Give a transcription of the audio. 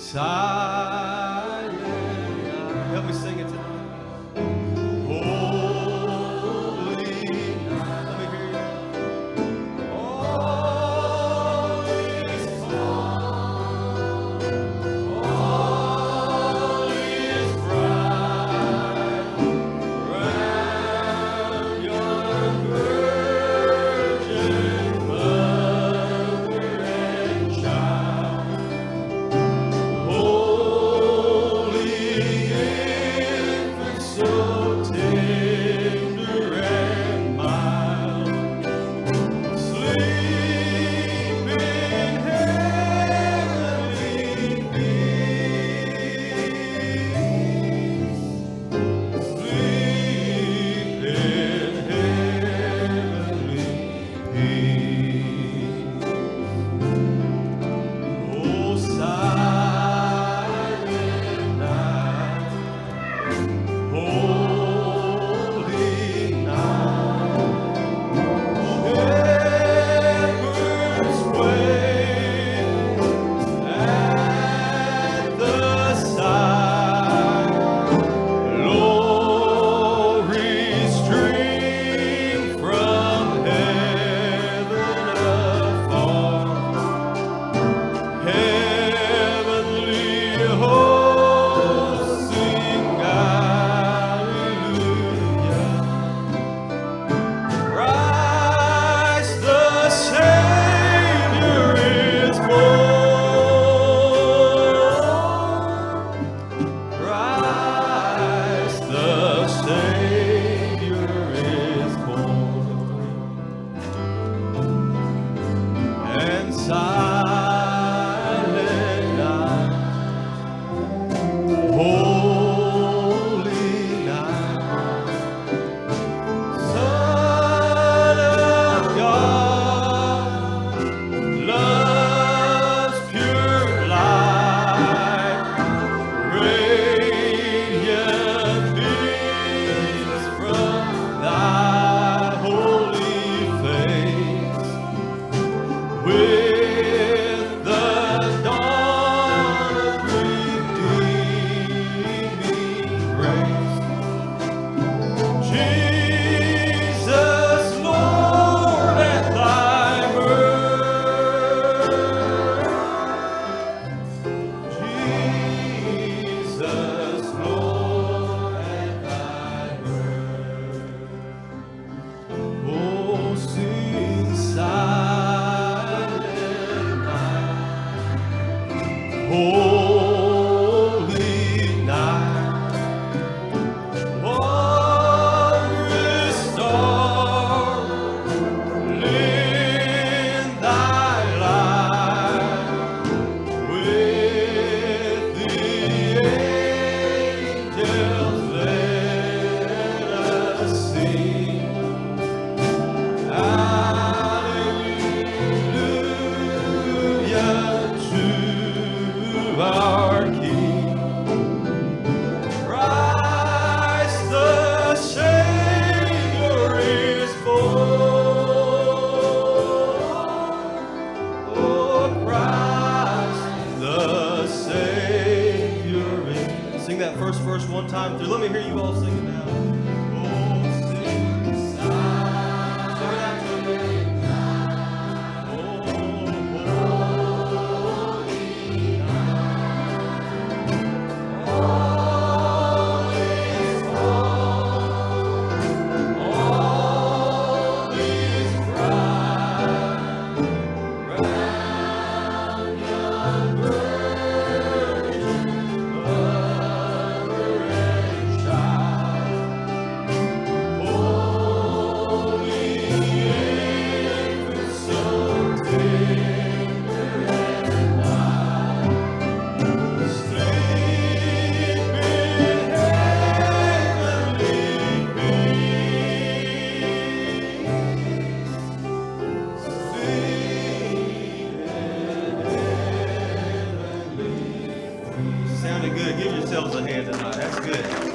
Silent. Help me sing Oh. with that first verse one time through. Let me hear you all sing it now. good. Give yourselves a hand tonight. That's good.